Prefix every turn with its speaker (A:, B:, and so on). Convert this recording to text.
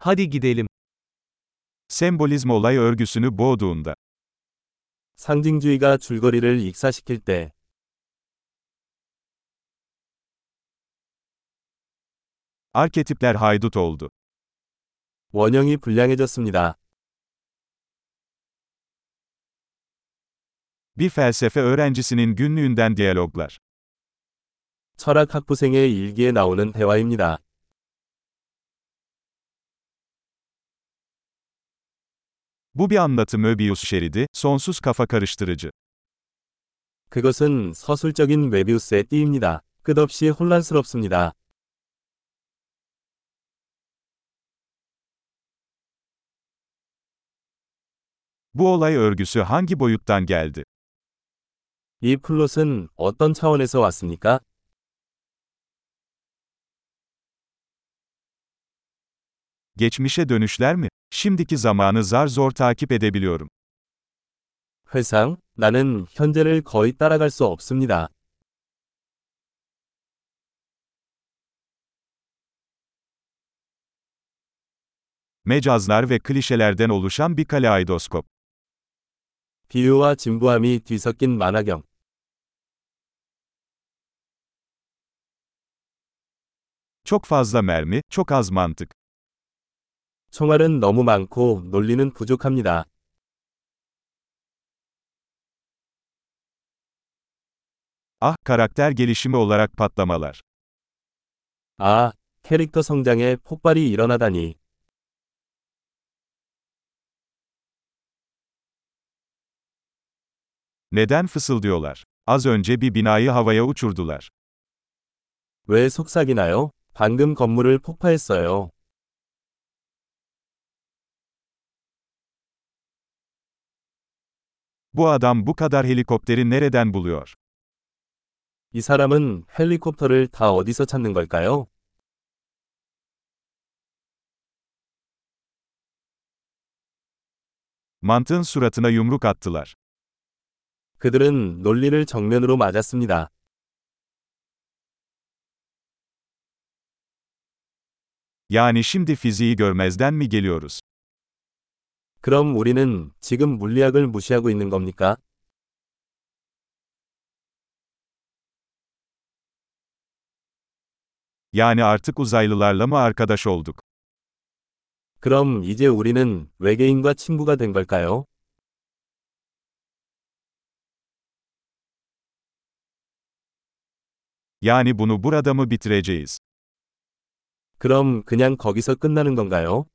A: Hadi gidelim.
B: Sembolizm olay örgüsünü boğduğunda.
C: 상징주의가 줄거리를 익사시킬 때,
B: Arketipler haydut oldu.
C: 원형이 불량해졌습니다.
B: Bir felsefe öğrencisinin günlüğünden diyaloglar.
C: 철학 학부생의 일기에 나오는 대화입니다.
B: Bu bir anlatı Möbius şeridi, sonsuz kafa karıştırıcı.
C: 그것은 서술적인 메비우스의 띠입니다. 끝없이 혼란스럽습니다.
B: Bu olay örgüsü hangi boyuttan geldi?
C: 이 플롯은 어떤 차원에서 왔습니까?
B: Geçmişe dönüşler mi? Şimdiki zamanı zar zor takip edebiliyorum.
C: 회상, 나는 현재를 거의 따라갈 수 없습니다.
B: Mecazlar ve klişelerden oluşan bir kaleidoskop.
C: 비유와 진부함이 뒤섞인 만화경.
B: Çok fazla mermi, çok az mantık.
C: 총알은 너무 많고 논리는 부족합니다.
B: Ah, karakter gelişimi olarak patlamalar.
C: 아, 캐릭터 성장에 폭발이 일어나다니.
B: Neden fısıldıyorlar? Az önce bir binayı havaya uçurdular.
C: 왜 속삭이나요? 방금 건물을 폭파했어요.
B: Bu adam bu kadar helikopteri nereden buluyor?
C: 이 사람은 헬리콥터를 다 어디서 찾는 걸까요?
B: Mantığın suratına yumruk attılar.
C: 그들은 논리를 정면으로 맞았습니다.
B: Yani şimdi fiziği görmezden mi geliyoruz?
C: 그럼 우리는 지금 물리학을 무시하고 있는 겁니까?
B: Yani artık uzaylılarla mı arkadaş olduk?
C: 그럼 이제 우리는 외계인과 친구가 된 걸까요?
B: Yani bunu burada mı bitireceğiz?
C: 그럼 그냥 거기서 끝나는 건가요?